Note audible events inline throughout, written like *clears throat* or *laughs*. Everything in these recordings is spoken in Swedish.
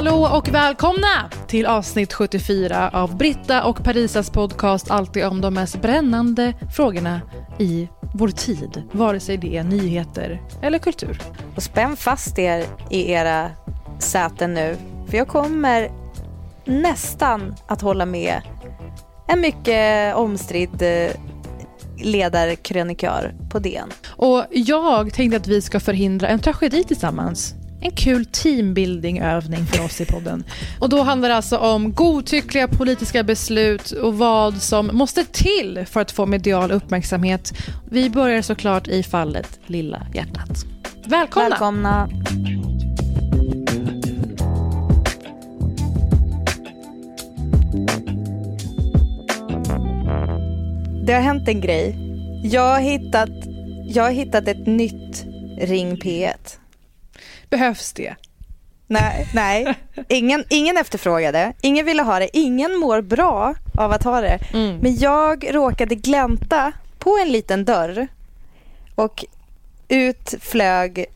Hallå och välkomna till avsnitt 74 av Britta och Parisas podcast Alltid om de mest brännande frågorna i vår tid, vare sig det är nyheter eller kultur. Och spänn fast er i era säten nu, för jag kommer nästan att hålla med en mycket omstridd eh, ledarkrönikör på DN. Och jag tänkte att vi ska förhindra en tragedi tillsammans. En kul teambuilding-övning för oss i podden. Och då handlar det alltså om godtyckliga politiska beslut och vad som måste till för att få medial uppmärksamhet. Vi börjar såklart i fallet Lilla hjärtat. Välkomna! Välkomna. Det har hänt en grej. Jag har hittat, jag har hittat ett nytt Ring P1. Behövs det? Nej, nej. *laughs* Ingen, ingen efterfrågade, ingen ville ha det, ingen mår bra av att ha det. Mm. Men jag råkade glänta på en liten dörr och ut flög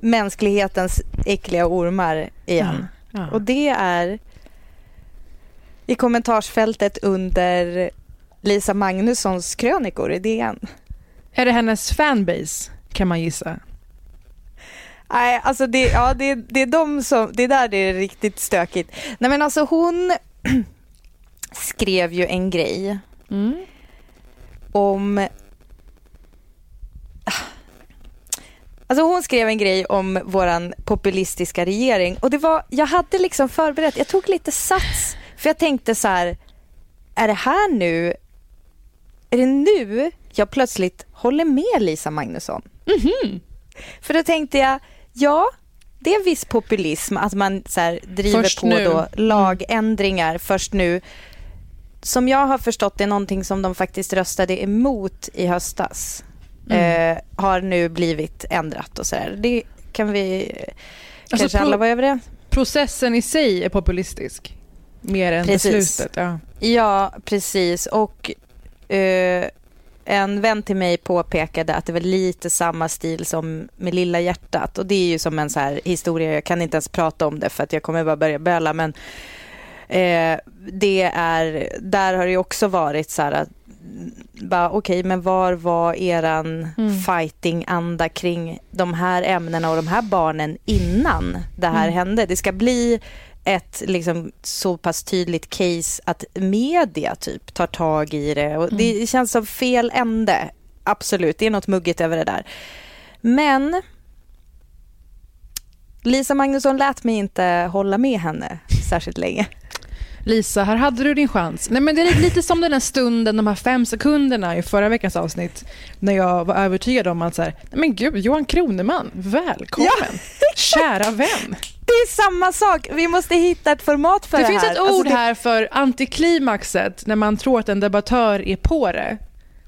mänsklighetens äckliga ormar igen. Ja. Och det är i kommentarsfältet under Lisa Magnussons krönikor i DN. Är det hennes fanbase, kan man gissa? Nej, alltså det, ja, det, det är de som, det är där det är riktigt stökigt. Nej men alltså hon *clears throat* skrev ju en grej Mm. om Alltså hon skrev en grej om våran populistiska regering och det var, jag hade liksom förberett, jag tog lite sats för jag tänkte så här, är det här nu, är det nu jag plötsligt håller med Lisa Magnusson? För då tänkte jag, ja, det är viss populism att man så här, driver Först på nu. då lagändringar först nu. Som jag har förstått det är någonting som de faktiskt röstade emot i höstas. Mm. Eh, har nu blivit ändrat och så där. Det kan vi eh, Alltså, kanske alla vara överens Processen i sig är populistisk. Mer än Precis. beslutet. Ja. Ja, precis. Och eh, en vän till mig påpekade att det var lite samma stil som med Lilla hjärtat. Och det är ju som en så här historia, jag kan inte ens prata om det för att jag kommer bara börja böla. Men eh, det är, där har det också varit så här att bara, okej, men var var eran Mm. fighting-anda kring de här ämnena och de här barnen innan det här Mm. hände? Det ska bli ett liksom, så pass tydligt case att media typ tar tag i det. Och Det känns som fel ände. Absolut, det är något muggigt över det där. Men Lisa Magnusson lät mig inte hålla med henne särskilt länge. Lisa, här hade du din chans. Nej, men det är lite som den här stunden, de här fem sekunderna i förra veckans avsnitt när jag var övertygad om att så här, men gud, Johan Kroneman, välkommen, *laughs* kära vän. Det är samma sak. Vi måste hitta ett format för Det det, finns här. ett ord Alltså, det- här för antiklimaxet när man tror att en debattör är på det.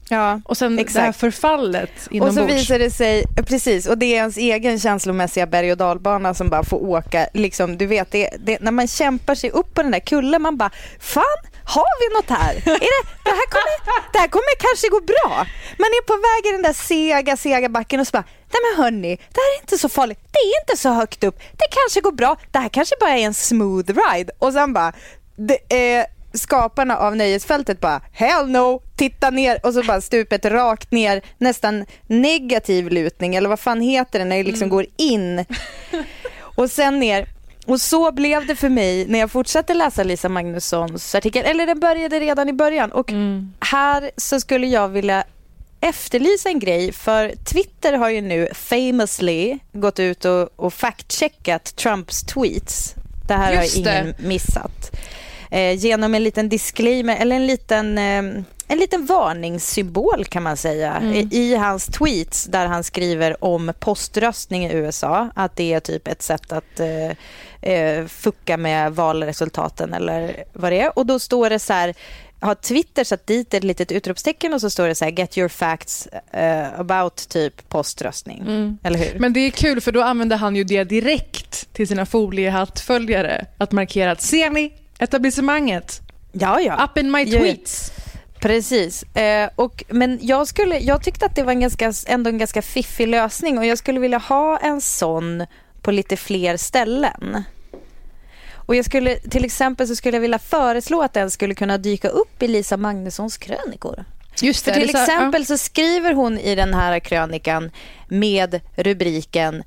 Ja. Och sen det här Exakt. förfallet Och så inombords. visar det sig, precis, och det är ens egen känslomässiga berg och dalbana som bara får åka. Liksom, du vet, det, det, när man kämpar sig upp på den där kullen, man bara, fan, har vi något här? Är det, det, här kommer, det här kommer kanske gå bra. Man är på väg i den där sega, sega backen och så bara, nej men hörni, det här är inte så farligt. Det är inte så högt upp. Det kanske går bra. Det här kanske bara är en smooth ride. Och sen bara, det är skaparna av nöjesfältet bara hell no, titta ner och så bara stupet rakt ner, nästan negativ lutning eller vad fan heter det när det liksom mm. går in *laughs* och sen ner. Och så blev det för mig när jag fortsatte läsa Lisa Magnussons artikel, eller den började redan i början och mm. här så skulle jag vilja efterlysa en grej för Twitter har ju nu famously gått ut och, och fact-checkat Trumps tweets. Det här Just har ingen det. missat eh, genom en liten disclaimer, eller en liten, eh, en liten varningssymbol kan man säga mm. I, hans tweets där han skriver om poströstning i USA, att det är typ ett sätt att eh, eh, fucka med valresultaten eller vad det är. Och då står det så här, har Twitter satt dit ett litet utropstecken och så står det så här get your facts uh, about typ poströstning. Mm. Eller hur? Men det är kul för då använder han ju det direkt till sina foliehattföljare att markera att ser ni, etablissemanget. Ja, ja. Up in my tweets. Precis. Eh, och, men jag, skulle, jag tyckte att det var en ganska, ändå en ganska fiffig lösning och jag skulle vilja ha en sån på lite fler ställen. Och jag skulle, till exempel så skulle jag vilja föreslå att den skulle kunna dyka upp i Lisa Magnussons krönikor. Just det, För till exempel så skriver hon i den här krönikan med rubriken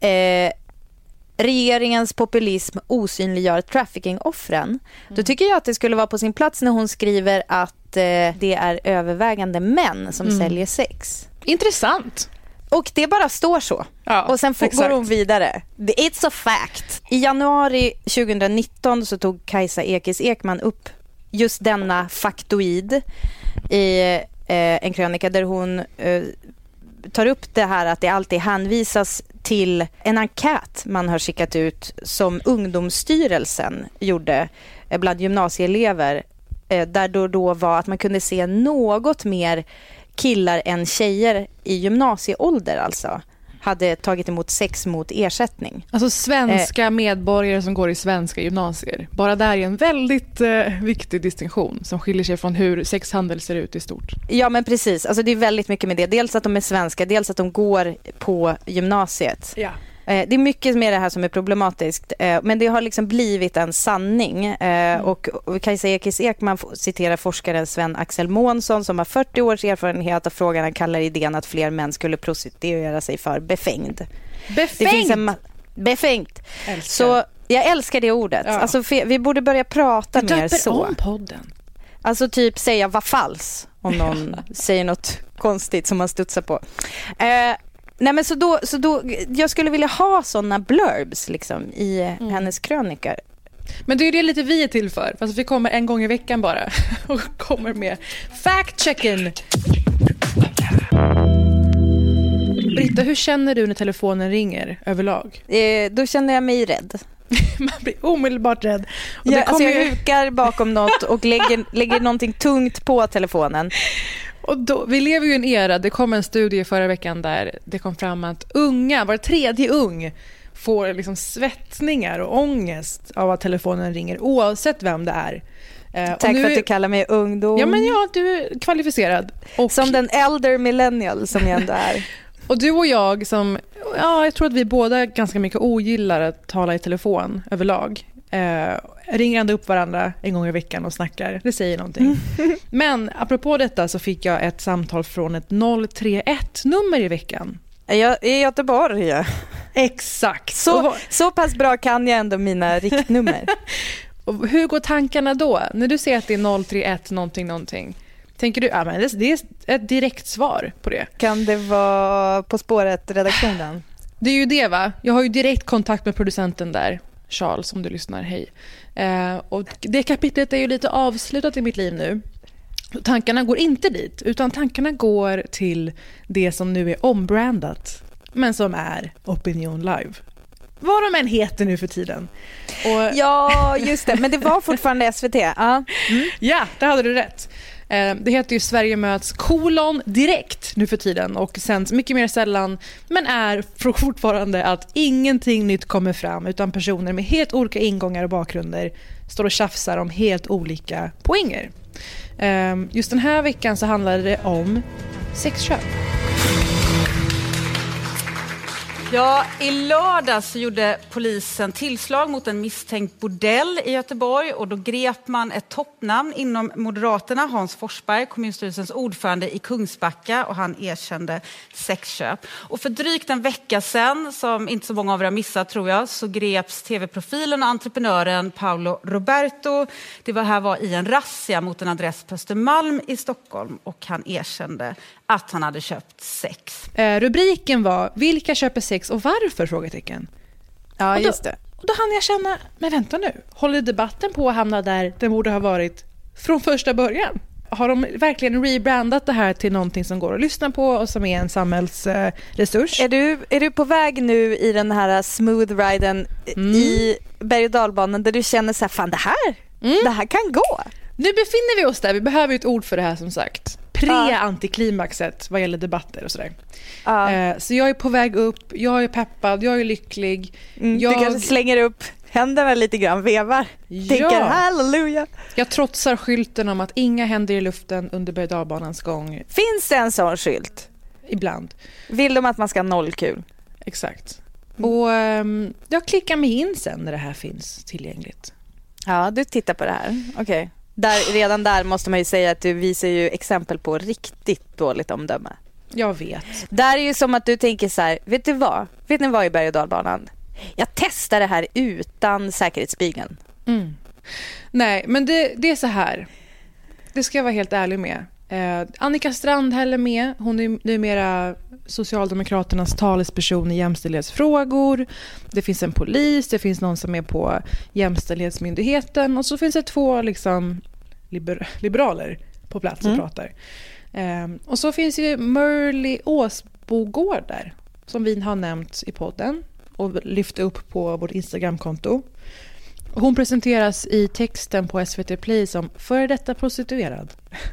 eh, regeringens populism osynliggör traffickingoffren. Mm. Då tycker jag att det skulle vara på sin plats när hon skriver att eh, det är övervägande män som mm. säljer sex. Intressant. Och det bara står så. Ja, och sen får, går hon vidare. It's a fact. I januari 2019 så tog Kajsa Ekis Ekman upp just denna faktoid i eh, en krönika där hon eh, tar upp det här att det alltid hänvisas till en enkät man har skickat ut som Ungdomsstyrelsen gjorde eh, bland gymnasieelever eh, där då, då var att man kunde se något mer killar än tjejer i gymnasieålder alltså hade tagit emot sex mot ersättning. Alltså svenska eh, medborgare som går i svenska gymnasier. Bara där är en väldigt eh, viktig distinktion som skiljer sig från hur sexhandel ser ut i stort. Ja men precis, alltså det är väldigt mycket med det. Dels att de är svenska, dels att de går på gymnasiet. Ja. Eh, det är mycket med det här som är problematiskt, eh, men det har liksom blivit en sanning. Eh, mm. Och Kajsa Ekis Ekman citerar forskaren Sven-Axel Månsson som har 40 års erfarenhet av frågan. Han kallar idén att fler män skulle prostituera sig för befängd. Befängd? Befängt. Så jag älskar det ordet. Ja. Alltså, vi borde börja prata mer så. om podden. Alltså typ säga vad fals om någon *laughs* säger något konstigt som man studsar på. Eh, Nej men så då, så då, jag skulle vilja ha såna blurbs liksom i mm. hennes krönikor. Men det är det lite vi är till för. Fast vi kommer en gång i veckan bara *laughs* och kommer med fact-checken. Britta, hur känner du när telefonen ringer överlag? Eh, då känner jag mig rädd. *laughs* Man blir omedelbart rädd. Och ja, alltså jag hukar bakom något och lägger, *laughs* lägger någonting tungt på telefonen. Och då, vi lever ju i en era, det kom en studie förra veckan där det kom fram att unga, var tredje ung får liksom svettningar och ångest av att telefonen ringer oavsett vem det är. Eh, Tack nu, för att du kallar mig ungdom. Ja, men ja, du är kvalificerad. Och, Som den elder millennial som jag ändå är. *laughs* och du och jag som, ja, jag tror att vi båda ganska mycket ogillar att tala i telefon överlag. Eh, ringer ändå upp varandra en gång i veckan och snackar. Det säger någonting. *laughs* Men apropå detta så fick jag ett samtal från ett 031-nummer i veckan. Jag I Göteborg. Exakt. Så, så pass bra kan jag ändå mina *laughs* riktnummer. och hur går tankarna då? När du ser att det är 031 någonting, någonting. Tänker du ja, men det är ett direkt svar på det? Kan det vara På spåret-redaktionen? Det är ju det, va? Jag har ju direkt kontakt med producenten där. Charles, om du lyssnar, hej. Eh, och det kapitlet är ju lite avslutat i mitt liv nu. Tankarna går inte dit, utan tankarna går till det som nu är ombrandat, men som är Opinion Live. Vad de än heter nu för tiden. Och... Ja, just det. Men det var fortfarande SVT. Ja, mm. ja där hade du rätt. Eh, det heter ju Sverige möts kolon direkt nu för tiden och sänds mycket mer sällan men är fortfarande att ingenting nytt kommer fram utan personer med helt olika ingångar och bakgrunder står och tjafsar om helt olika poänger. Eh, just den här veckan så handlade det om sexköp. Ja, i lördags gjorde polisen tillslag mot en misstänkt bordell i Göteborg och då grep man ett toppnamn inom Moderaterna, Hans Forsberg, kommunstyrelsens ordförande i Kungsbacka och han erkände sexköp. Och för drygt en vecka sedan, som inte så många av er har missat tror jag, så greps tv-profilen och entreprenören Paolo Roberto. Det var här var i en razzia mot en adress på Östermalm i Stockholm och han erkände att han hade köpt sex. Eh, rubriken var “Vilka köper sex och varför?” frågetecken. Ja, Och då- just det. Och då hann jag känna, men vänta nu, håller debatten på att hamna där den borde ha varit från första början? Har de verkligen rebrandat det här till någonting som går att lyssna på och som är en samhällsresurs? Är du, är du på väg nu i den här smooth riden Mm. i berg och dalbanan där du känner så här, fan det här, Mm. det här kan gå? Nu befinner vi oss där, vi behöver ju ett ord för det här som sagt. Pre-antiklimaxet vad gäller debatter och sådär. Ja. Eh, Så jag är på väg upp, jag är peppad, jag är lycklig. Mm, jag, Du kanske slänger upp händerna lite grann, vevar, tänker halleluja. jag trotsar skylten om att inga händer i luften under berg gång, Finns det en sån skylt? ibland. Vill de att man ska ha noll kul? Exakt. Och ehm, jag klickar mig in sen när det här finns tillgängligt. Ja, du tittar på det här. Okej. Där, redan där måste man ju säga att du visar ju exempel på riktigt dåligt omdöme. Jag vet. Där är ju som att du tänker så här, vet du vad? Vet ni vad i berg och dalbanan? Jag testar det här utan säkerhetsbygeln. Mm. Nej, men det, det är så här. Det ska jag vara helt ärlig med. Eh, Annika Strandhäll är med. Hon är numera Socialdemokraternas talesperson i jämställdhetsfrågor. Det finns en polis, det finns någon som är på Jämställdhetsmyndigheten och så finns det två liksom, liber, liberaler på plats och Mm. pratar. Eh, och så finns ju Murli Åsbogård där, som vi har nämnt i podden och lyft upp på vårt Instagramkonto. Hon presenteras i texten på SVT Play som före detta prostituerad. *laughs*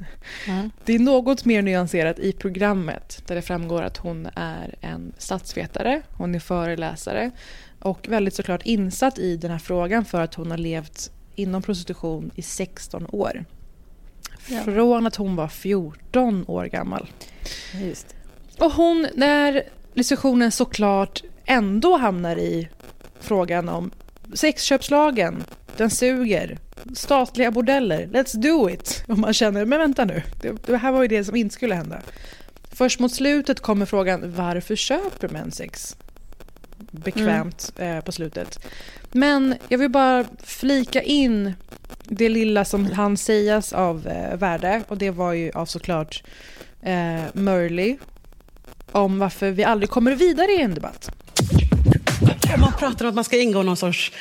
Mm. Det är något mer nyanserat i programmet där det framgår att hon är en statsvetare, hon är föreläsare och väldigt såklart insatt i den här frågan för att hon har levt inom prostitution i 16 år. Ja. Från att hon var 14 år gammal. Just. Och hon, när diskussionen såklart ändå hamnar i frågan om sexköpslagen, den suger, statliga bordeller, let's do it. Och man känner, men vänta nu, det, här var ju det som inte skulle hända. Först mot slutet kommer frågan, varför köper män sex? Bekvämt eh, på slutet. Men jag vill bara flika in det lilla som han sägas av eh, värde och det var ju av såklart eh, Murley om varför vi aldrig kommer vidare i en debatt. Om man pratar om att man ska ingå någon sorts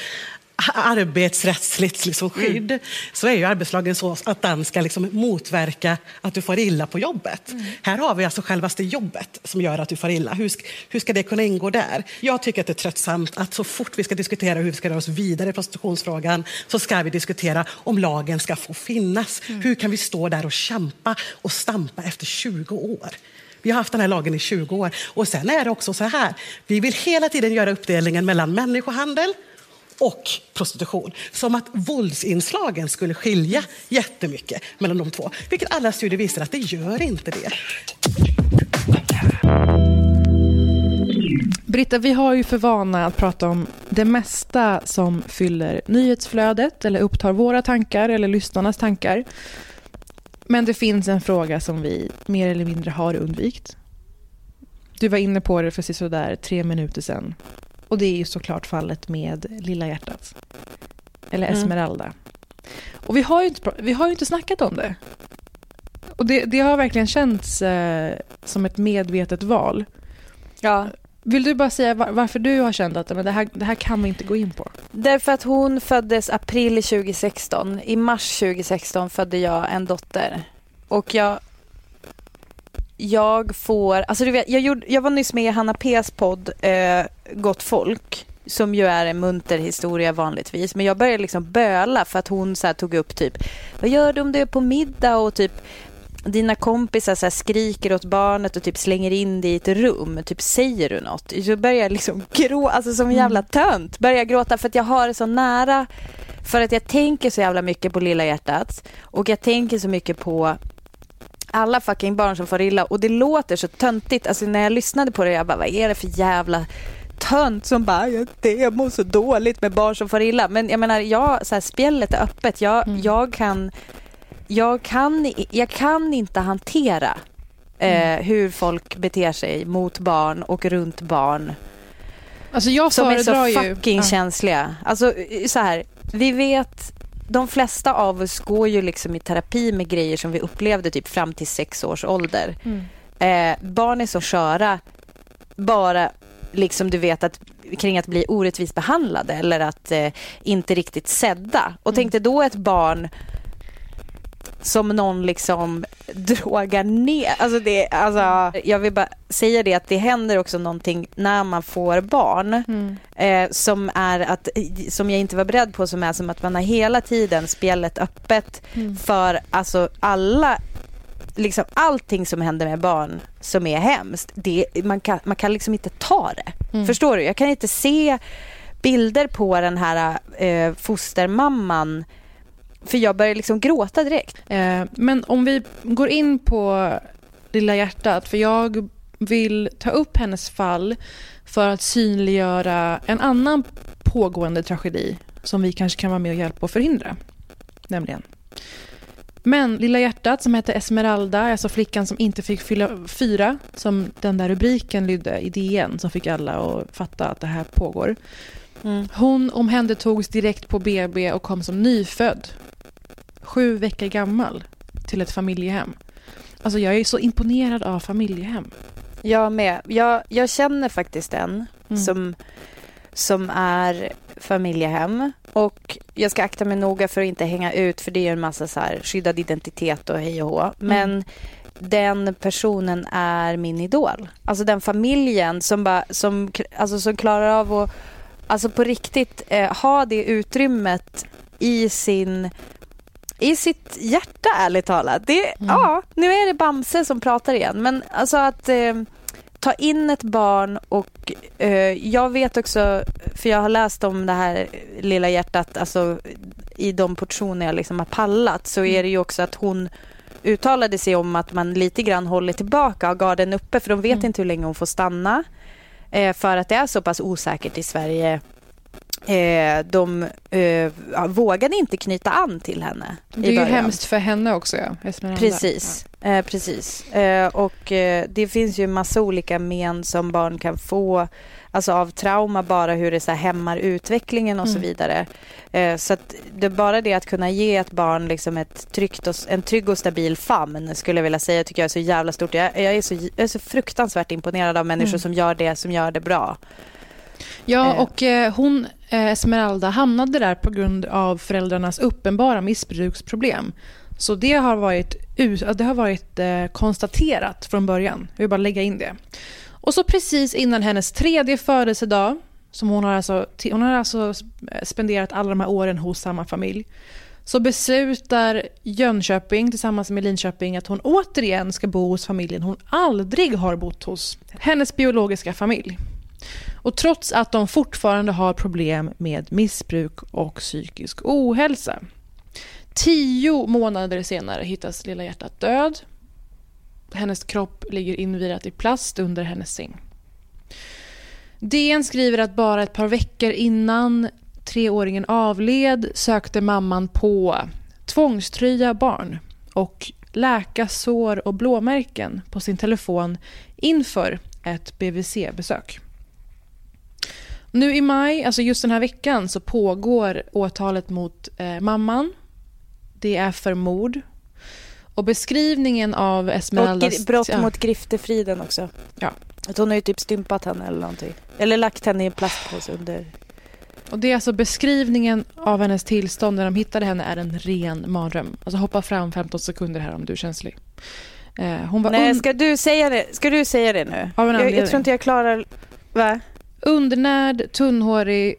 arbetsrättsligt liksom skydd så är ju arbetslagen så att den ska liksom motverka att du får illa på jobbet. Här har vi alltså självaste jobbet som gör att du får illa. Hur, hur ska det kunna ingå där? Jag tycker att det är tröttsamt att så fort vi ska diskutera hur vi ska röra oss vidare i prostitutionsfrågan så ska vi diskutera om lagen ska få finnas. Hur kan vi stå där och kämpa och stampa efter 20 år? Vi har haft den här lagen i 20 år. Och sen är det också så här, vi vill hela tiden göra uppdelningen mellan människohandel och prostitution. Som att våldsinslagen skulle skilja jättemycket mellan de två. Vilket alla studier visar att det gör inte det. Britta, vi har ju för vana att prata om det mesta som fyller nyhetsflödet eller upptar våra tankar eller lyssnarnas tankar. Men det finns en fråga som vi mer eller mindre har undvikit. Du var inne på det för sådär tre minuter sedan. Och det är ju såklart fallet med Lilla hjärtat. Eller Mm. Esmeralda. Och vi har ju inte, vi har ju inte snackat om det. Och det, det har verkligen känts eh, som ett medvetet val. Ja, Vill du bara säga var, varför du har känt att men det, här, det här kan vi inte gå in på? därför att hon föddes april 2016. I mars 2016 födde jag en dotter. Och jag... Jag får... Alltså du vet, jag, gjorde, jag var nyss med i Hanna P's podd eh, Gott folk. Som ju är en munter historia vanligtvis. Men jag började liksom böla för att hon så här tog upp typ Vad gör du om du är på middag och typ dina kompisar så skriker åt barnet och typ slänger in det i ett rum, typ säger du något? Så börjar jag liksom *laughs* gråta, alltså som en jävla tönt, börjar jag gråta för att jag har det så nära, för att jag tänker så jävla mycket på Lilla hjärtat och jag tänker så mycket på alla fucking barn som får illa och det låter så töntigt, alltså när jag lyssnade på det jag bara vad är det för jävla tönt som bara jag mår så dåligt med barn som får illa. Men jag menar, jag, så här, spjället är öppet. Jag, mm. jag, kan, jag, kan, jag kan inte hantera eh, mm. hur folk beter sig mot barn och runt barn. Alltså jag som är så fucking ju, känsliga. Alltså så här, vi vet de flesta av oss går ju liksom i terapi med grejer som vi upplevde typ fram till sex års ålder. Mm. Eh, barn är så sköra bara liksom du vet att kring att bli orättvist behandlade eller att eh, inte riktigt sedda. Och mm. tänkte då ett barn som någon liksom drogar ner. Alltså det, alltså, jag vill bara säga det att det händer också någonting när man får barn mm. eh, som är att, som jag inte var beredd på, som är som att man har hela tiden spelet öppet mm. för alltså alla liksom allting som händer med barn som är hemskt, det, man, kan, man kan liksom inte ta det. Mm. Förstår du? Jag kan inte se bilder på den här eh, fostermamman för jag börjar liksom gråta direkt. Eh, men om vi går in på Lilla hjärtat, för jag vill ta upp hennes fall för att synliggöra en annan pågående tragedi som vi kanske kan vara med och hjälpa att förhindra. Nämligen men Lilla hjärtat som hette Esmeralda, alltså flickan som inte fick fylla fyra, som den där rubriken lydde i DN som fick alla att fatta att det här pågår. Mm. Hon omhändertogs direkt på BB och kom som nyfödd, sju veckor gammal, till ett familjehem. Alltså jag är så imponerad av familjehem. Jag med. Jag, jag känner faktiskt en mm. som, som är familjehem. Och jag ska akta mig noga för att inte hänga ut för det är en massa så här skyddad identitet och hej och hå. Men mm. den personen är min idol. Alltså den familjen som, bara, som, alltså som klarar av att alltså på riktigt eh, ha det utrymmet i sin i sitt hjärta ärligt talat. Det, mm. Ja, nu är det Bamse som pratar igen men alltså att eh, ta in ett barn och eh, jag vet också, för jag har läst om det här lilla hjärtat, alltså i de portioner jag liksom har pallat så är det ju också att hon uttalade sig om att man lite grann håller tillbaka och garden uppe för de vet mm. inte hur länge hon får stanna. Eh, för att det är så pass osäkert i Sverige Eh, de eh, vågade inte knyta an till henne. Det är ju hemskt för henne också. Ja, precis. Ja. Eh, precis. Eh, och eh, det finns ju massa olika men som barn kan få. Alltså av trauma, bara hur det så här hämmar utvecklingen och mm. så vidare. Eh, så att det bara det att kunna ge ett barn liksom ett tryggt och, en trygg och stabil famn skulle jag vilja säga tycker jag är så jävla stort. Jag, jag, är, så, jag är så fruktansvärt imponerad av människor mm. som gör det som gör det bra. Ja, eh. och eh, hon, eh, Esmeralda, hamnade där på grund av föräldrarnas uppenbara missbruksproblem. Så det har varit, det har varit konstaterat från början. Jag vill bara lägga in det. Och så precis innan hennes tredje födelsedag, som hon har alltså, hon har alltså spenderat alla de här åren hos samma familj, så beslutar Jönköping tillsammans med Linköping att hon återigen ska bo hos familjen hon aldrig har bott hos. Hennes biologiska familj. Och trots att de fortfarande har problem med missbruk och psykisk ohälsa. Tio månader senare hittas Lilla hjärtat död. Hennes kropp ligger invirat i plast under hennes säng. DN skriver att bara ett par veckor innan treåringen avled sökte mamman på tvångströja barn och läka sår och blåmärken på sin telefon inför ett BVC-besök. Nu i maj, alltså just den här veckan, så pågår åtalet mot eh, mamman. Det är för mord. Och beskrivningen av Esmeraldas... Och brott ja. mot griftefriden också. Ja. Att hon har ju typ stympat henne eller någonting. Eller lagt henne i en plastpåse under... Och det är alltså beskrivningen av hennes tillstånd när de hittade henne är en ren mardröm. Alltså hoppa fram 15 sekunder här om du är känslig. Eh, hon var Nej, ska du säga det, ska du säga det nu? jag, jag tror inte jag klarar... Va? Undernärd, tunnhårig,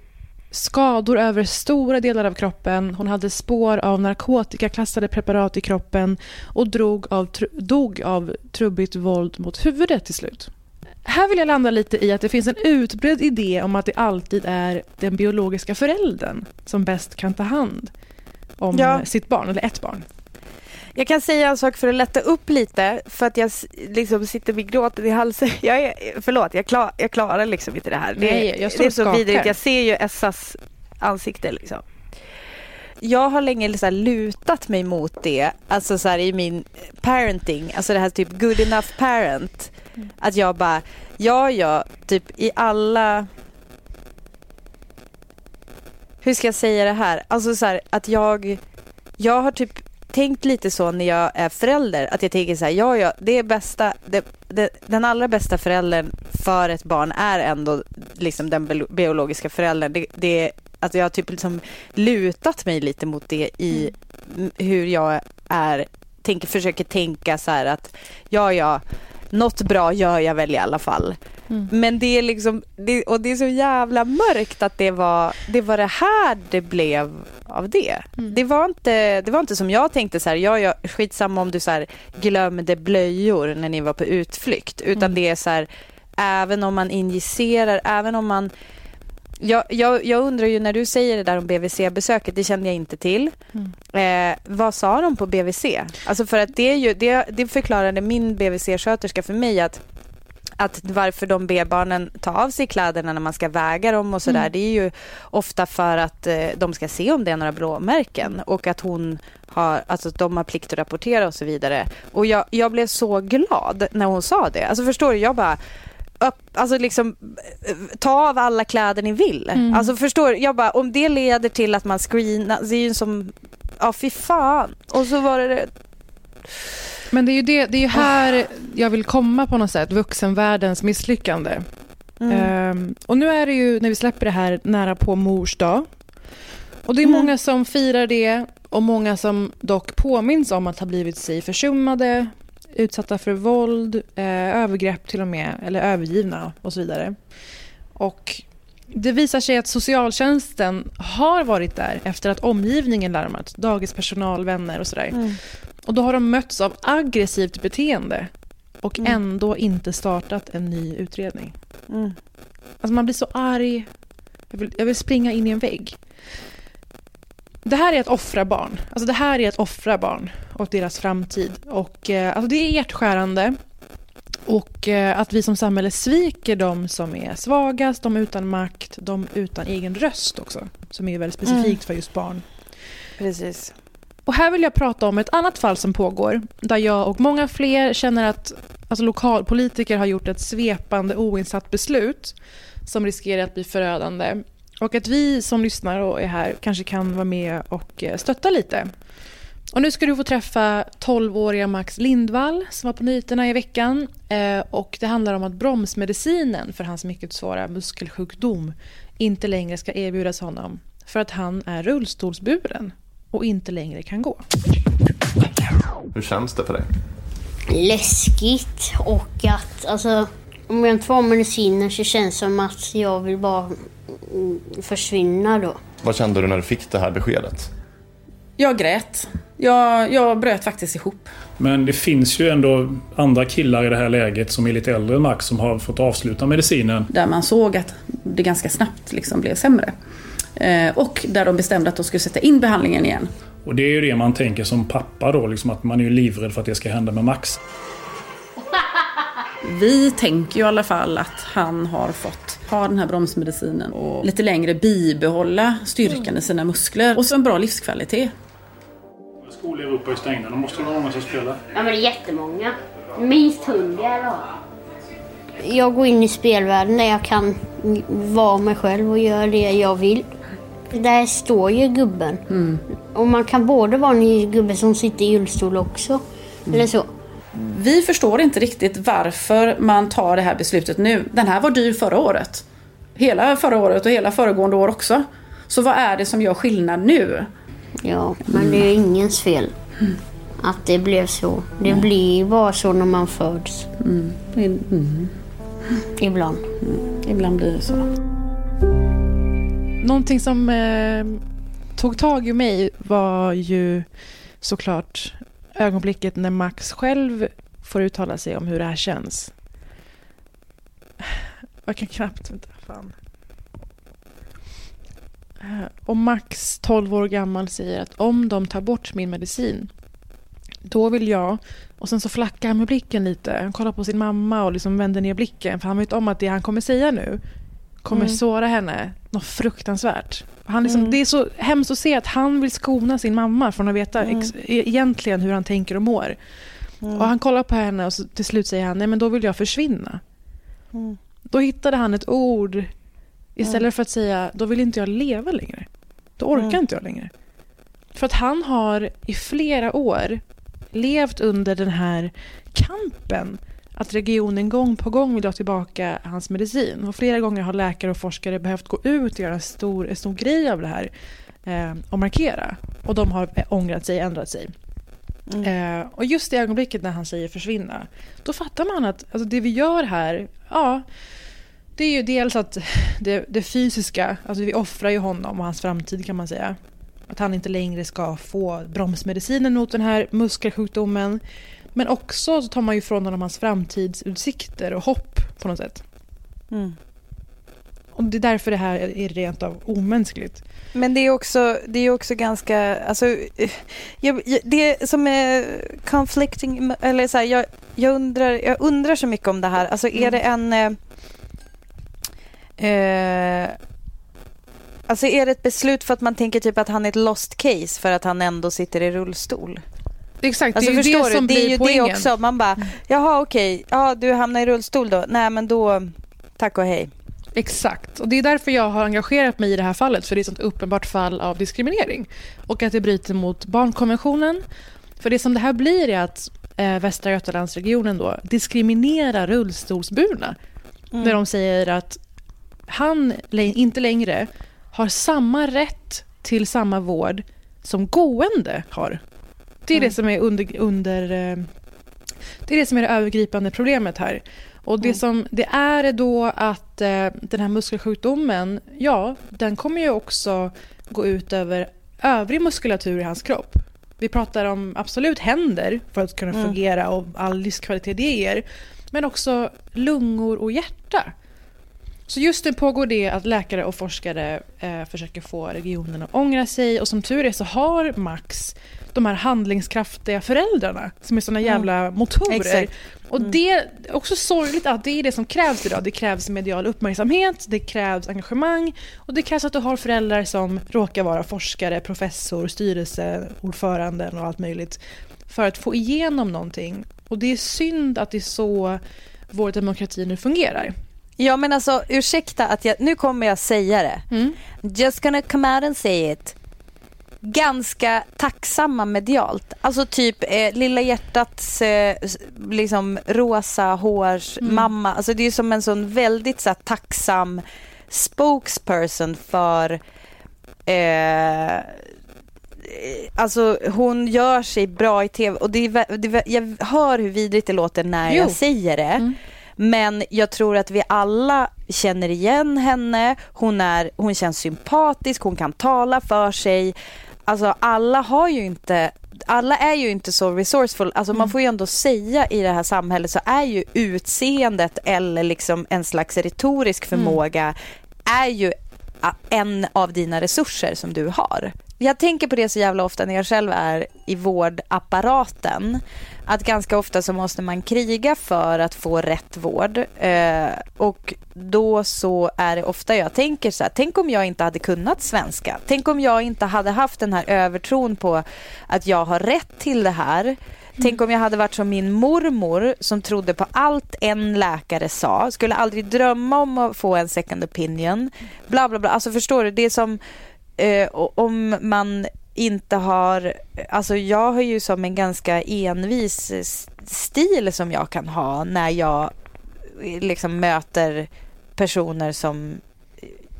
skador över stora delar av kroppen. Hon hade spår av narkotikaklassade preparat i kroppen och drog av, dog av trubbigt våld mot huvudet till slut. Här vill jag landa lite i att det finns en utbredd idé om att det alltid är den biologiska föräldern som bäst kan ta hand om ja. sitt barn, eller ett barn. Jag kan säga en sak för att lätta upp lite, för att jag liksom sitter med gråten i halsen. *laughs* Jag är, förlåt, jag, klar, jag klarar liksom inte det här. Det, Nej, jag det är så vidrigt. Jag ser ju Essas ansikte liksom. Jag har länge så lutat mig mot det, alltså så i min parenting, alltså det här typ good enough parent. Att jag bara, ja ja, typ i alla hur ska jag säga det här? Alltså så här, att jag, jag har typ tänkt lite så när jag är förälder, att jag tänker så här, ja, ja, det är bästa, det, det, den allra bästa föräldern för ett barn är ändå liksom den biologiska föräldern. Det, det, alltså jag har typ liksom lutat mig lite mot det i mm. hur jag är, tänker, försöker tänka så här att, ja, ja, något bra gör jag väl i alla fall. Mm. Men det är liksom, det, och det är så jävla mörkt att det var det, var det här det blev av det. Mm. Det, var inte, det var inte som jag tänkte så här, ja, ja, skitsamma om du så här, glömde blöjor när ni var på utflykt. Utan mm. det är så här, även om man injicerar, även om man jag, jag, jag, undrar ju när du säger det där om BVC-besöket, det kände jag inte till. Mm. Eh, vad sa de på BVC? Alltså för att det, är ju, det, det förklarade min BVC-sköterska för mig att att varför de ber barnen ta av sig kläderna när man ska väga dem och sådär, mm. det är ju ofta för att eh, de ska se om det är några blåmärken och att hon har, alltså de har plikt att rapportera och så vidare. Och jag, jag blev så glad när hon sa det. Alltså förstår du, jag bara alltså liksom ta av alla kläder ni vill. Mm. Alltså förstår jag bara om det leder till att man screenar, det är ju som, ja fy fan. Och så var det men det är ju det, det är ju här jag vill komma på något sätt, vuxenvärldens misslyckande. Mm. Um, och nu är det ju, när vi släpper det här, nära på mors dag. Och det är mm. många som firar det och många som dock påminns om att ha blivit sig försummade, utsatta för våld, eh, övergrepp till och med, eller övergivna och så vidare. Och det visar sig att socialtjänsten har varit där efter att omgivningen larmat, dagispersonal, vänner och sådär. Mm. Och då har de mötts av aggressivt beteende och mm. ändå inte startat en ny utredning. Mm. Alltså man blir så arg. Jag vill, jag vill springa in i en vägg. Det här är att offra barn. Alltså det här är att offra barn och deras framtid. Och, eh, alltså det är hjärtskärande. Och eh, att vi som samhälle sviker de som är svagast, de utan makt, de utan egen röst också. Som är väldigt specifikt mm. för just barn. Precis. Och här vill jag prata om ett annat fall som pågår, där jag och många fler känner att alltså, lokalpolitiker har gjort ett svepande oinsatt beslut som riskerar att bli förödande. Och att vi som lyssnar och är här kanske kan vara med och eh, stötta lite. Och nu ska du få träffa 12-åriga Max Lindvall som var på nyheterna i veckan. Eh, och det handlar om att bromsmedicinen för hans mycket svåra muskelsjukdom inte längre ska erbjudas honom för att han är rullstolsburen och inte längre kan gå. Hur känns det för dig? Läskigt och att alltså, om jag inte får medicinen så känns det som att jag vill bara försvinna då. Vad kände du när du fick det här beskedet? Jag grät. Jag, jag bröt faktiskt ihop. Men det finns ju ändå andra killar i det här läget som är lite äldre än Max som har fått avsluta medicinen. Där man såg att det ganska snabbt liksom blev sämre. Eh, och där de bestämde att de skulle sätta in behandlingen igen. Och det är ju det man tänker som pappa då, liksom att man är ju livrädd för att det ska hända med Max. Vi tänker ju i alla fall att han har fått ha den här bromsmedicinen och lite längre bibehålla styrkan i sina muskler och så en bra livskvalitet. Skolor i Europa är stängda, då måste vara många som spelar. Ja men det är jättemånga. Minst hundra då. Jag går in i spelvärlden där jag kan vara mig själv och göra det jag vill. Där står ju gubben. Mm. Och man kan både vara en gubbe som sitter i hjulstol också. Mm. Eller så. Vi förstår inte riktigt varför man tar det här beslutet nu. Den här var dyr förra året. Hela förra året och hela föregående år också. Så vad är det som gör skillnad nu? Ja, men det är ingens fel. Mm. Att det blev så. Det mm. blir bara så när man föds. Mm. mm. Ibland. Ibland blir det så. Någonting som eh, tog tag i mig var ju såklart ögonblicket när Max själv får uttala sig om hur det här känns. Jag kan knappt... Vänta, fan. Eh, och Max, 12 år gammal, säger att om de tar bort min medicin, då vill jag... Och sen så flackar han med blicken lite. Han kollar på sin mamma och liksom vänder ner blicken. För han vet om att det han kommer säga nu kommer Mm. såra henne något fruktansvärt. Han liksom, Mm. Det är så hemskt att se att han vill skona sin mamma från att veta Mm. ex- e- egentligen hur han tänker och mår. Mm. Och han kollar på henne och så till slut säger han, nej men då vill jag försvinna. Mm. Då hittade han ett ord istället Mm. för att säga, då vill inte jag leva längre. Då orkar inte jag längre. För att han har i flera år levt under den här kampen att regionen gång på gång vill ha tillbaka hans medicin. Och flera gånger har läkare och forskare behövt gå ut och göra en stor, en stor grej av det här eh, och markera. Och de har ångrat sig, ändrat sig. Mm. Eh, och just i ögonblicket när han säger försvinna, då fattar man att alltså, det vi gör här, ja, det är ju dels att det, det fysiska, alltså vi offrar ju honom och hans framtid kan man säga. Att han inte längre ska få bromsmedicinen mot den här muskelsjukdomen. Men också så tar man ju ifrån honom hans framtidsutsikter och hopp på något sätt. Mm. Och det är därför det här är rent av omänskligt. Men det är också, det är också ganska, alltså, jag, jag, det som är conflicting, eller så här, jag, jag, undrar, jag undrar så mycket om det här. Alltså är det en... Eh, eh, alltså är det ett beslut för att man tänker typ att han är ett lost case för att han ändå sitter i rullstol? Exakt, Alltså det är ju det du, som det är blir ju poängen. det också. Man bara, jaha okej, ja du hamnar i rullstol då. Nej men då, tack och hej. Exakt, och det är därför jag har engagerat mig i det här fallet, för det är ett sånt uppenbart fall av diskriminering. Och att det bryter mot barnkonventionen. För det som det här blir är att eh, Västra Götalandsregionen då diskriminerar rullstolsburna. Mm. När de säger att han inte längre har samma rätt till samma vård som gående har. Det är Mm. det som är under, under eh, det är det som är det övergripande problemet här. Och det Mm. som det är är då att eh, den här muskelsjukdomen, ja, den kommer ju också gå ut över övrig muskulatur i hans kropp. Vi pratar om absolut händer för att kunna Mm. fungera och all livskvalitet det ger. Men också lungor och hjärta. Så just nu pågår det att läkare och forskare eh, försöker få regionen att ångra sig och som tur är så har Max de här handlingskraftiga föräldrarna som är såna Mm. jävla motorer. Exakt. Och Mm. det är också sorgligt att det är det som krävs idag. Det krävs medial uppmärksamhet, det krävs engagemang och det krävs att du har föräldrar som råkar vara forskare, professor, styrelseordföranden och allt möjligt för att få igenom någonting. Och det är synd att det är så vår demokrati nu fungerar. Ja men alltså ursäkta att jag, nu kommer jag säga det. Mm. Just gonna come out and say it. Ganska tacksamma medialt. Alltså typ eh, Lilla hjärtats eh, liksom rosa hårs Mm. mamma. Alltså det är som en sån väldigt så här, tacksam spokesperson för eh, Alltså hon gör sig bra i tv och det är, det är, jag hör hur vidrigt det låter när Jo. jag säger det. Mm. Men jag tror att vi alla känner igen henne. Hon, är, hon känns sympatisk, hon kan tala för sig. Alltså alla har ju inte alla är ju inte så resourceful. Alltså man får ju ändå säga i det här samhället så är ju utseendet eller liksom en slags retorisk förmåga är ju en av dina resurser som du har. Jag tänker på det så jävla ofta när jag själv är i vårdapparaten. Att ganska ofta så måste man kriga för att få rätt vård. Eh, och då så är det ofta jag tänker så här, tänk om jag inte hade kunnat svenska. Tänk om jag inte hade haft den här övertron på att jag har rätt till det här. Tänk om jag hade varit som min mormor som trodde på allt en läkare sa. Skulle aldrig drömma om att få en second opinion. Bla bla bla. Alltså förstår du? Det är som eh, om man inte har... Alltså jag har ju som en ganska envis stil som jag kan ha när jag eh, liksom möter personer som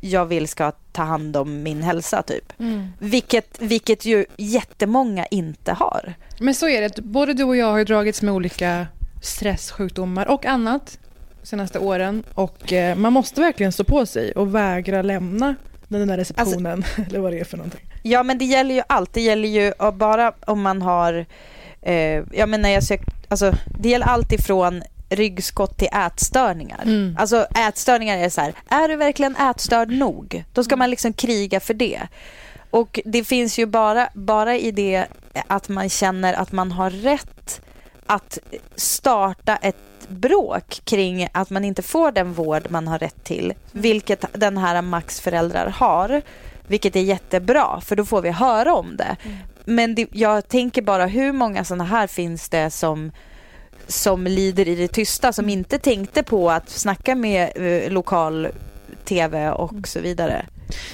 jag vill ska ta hand om min hälsa typ. Vilket, vilket ju jättemånga inte har. Men så är det. Både du och jag har ju dragits med olika stresssjukdomar och annat senaste åren. Och eh, man måste verkligen stå på sig och vägra lämna den där receptionen *laughs* eller vad det är för någonting. Ja men det gäller ju allt. Det gäller ju bara om man har, eh, ja men när jag sökt, alltså det gäller allt ifrån ryggskott till ätstörningar. Mm. Alltså ätstörningar är så här, är du verkligen ätstörd nog? Då ska man liksom kriga för det. Och det finns ju bara, bara i det att man känner att man har rätt att starta ett bråk kring att man inte får den vård man har rätt till, vilket den här Max föräldrar har, vilket är jättebra, för då får vi höra om det. Men det, jag tänker bara hur många sådana här finns det som som lider i det tysta, som inte tänkte på att snacka med eh, lokal tv och så vidare.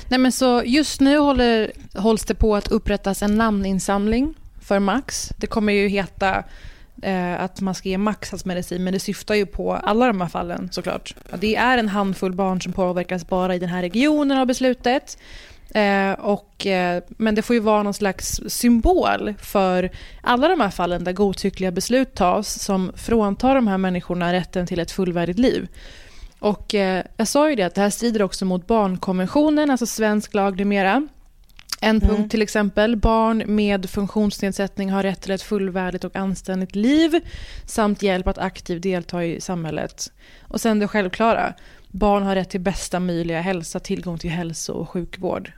Nej, men så just nu håller, hålls det på att upprättas en namninsamling för Max. Det kommer ju heta Eh, att man ska ge Max medicin, men det syftar ju på alla de här fallen såklart. Det är en handfull barn som påverkas bara i den här regionen av beslutet. Eh, och, eh, men det får ju vara någon slags symbol för alla de här fallen där godtyckliga beslut tas som fråntar de här människorna rätten till ett fullvärdigt liv. Och jag sa ju det att det här strider också mot barnkonventionen, alltså svensk lag numera. En punkt till exempel, barn med funktionsnedsättning har rätt till ett fullvärdigt och anständigt liv samt hjälp att aktivt delta i samhället. Och sen det självklara, barn har rätt till bästa möjliga hälsa, tillgång till hälso och sjukvård.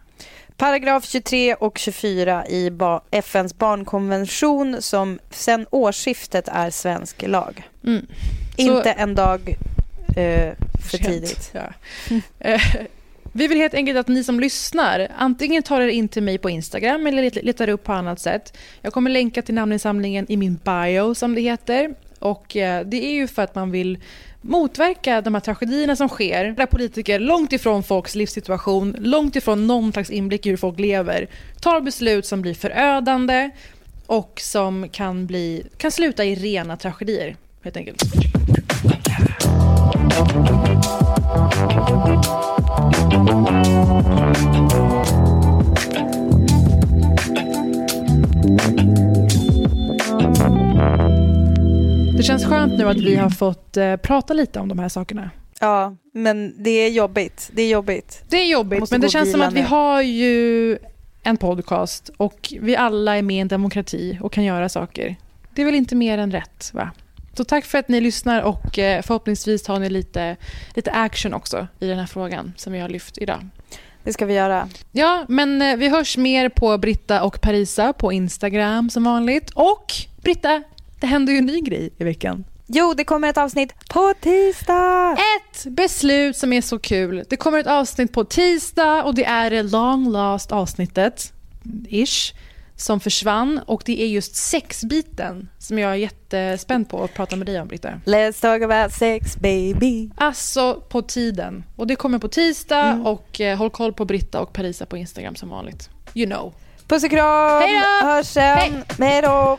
Paragraf 23 och 24 i FNs barnkonvention som sedan årsskiftet är svensk lag. Mm. Inte en dag eh, för tidigt. Ja. *laughs* Eh, vi vill helt enkelt att ni som lyssnar antingen tar er in till mig på Instagram eller letar upp på annat sätt. Jag kommer länka till namninsamlingen i min bio som det heter. Och eh, det är ju för att man vill motverka de här tragedierna som sker där politiker långt ifrån folks livssituation, långt ifrån någon slags inblick i hur folk lever, tar beslut som blir förödande och som kan, bli, kan sluta i rena tragedier helt enkelt. Det känns skönt nu att vi har fått eh, prata lite om de här sakerna. Ja, men det är jobbigt. Det är jobbigt. Det är jobbigt, men det känns som att vi nu. har ju en podcast och vi alla är med i en demokrati och kan göra saker. Det är väl inte mer än rätt, va? Så tack för att ni lyssnar och eh, förhoppningsvis tar ni lite, lite action också i den här frågan som vi har lyft idag. Det ska vi göra. Ja, men eh, vi hörs mer på Britta och Parisa på Instagram som vanligt. Och Britta, det händer ju en ny grej i veckan. Jo, det kommer ett avsnitt på tisdag! Ett beslut som är så kul. Det kommer ett avsnitt på tisdag och det är det long last avsnittet, ish, som försvann. Och det är just sexbiten som jag är jättespänd på att prata med dig om, Britta. Let's talk about sex baby. Alltså på tiden. Och det kommer på tisdag och eh, håll koll på Britta och Parisa på Instagram som vanligt. You know. Puss och kram! Hej då! Hörs sen! Hej då!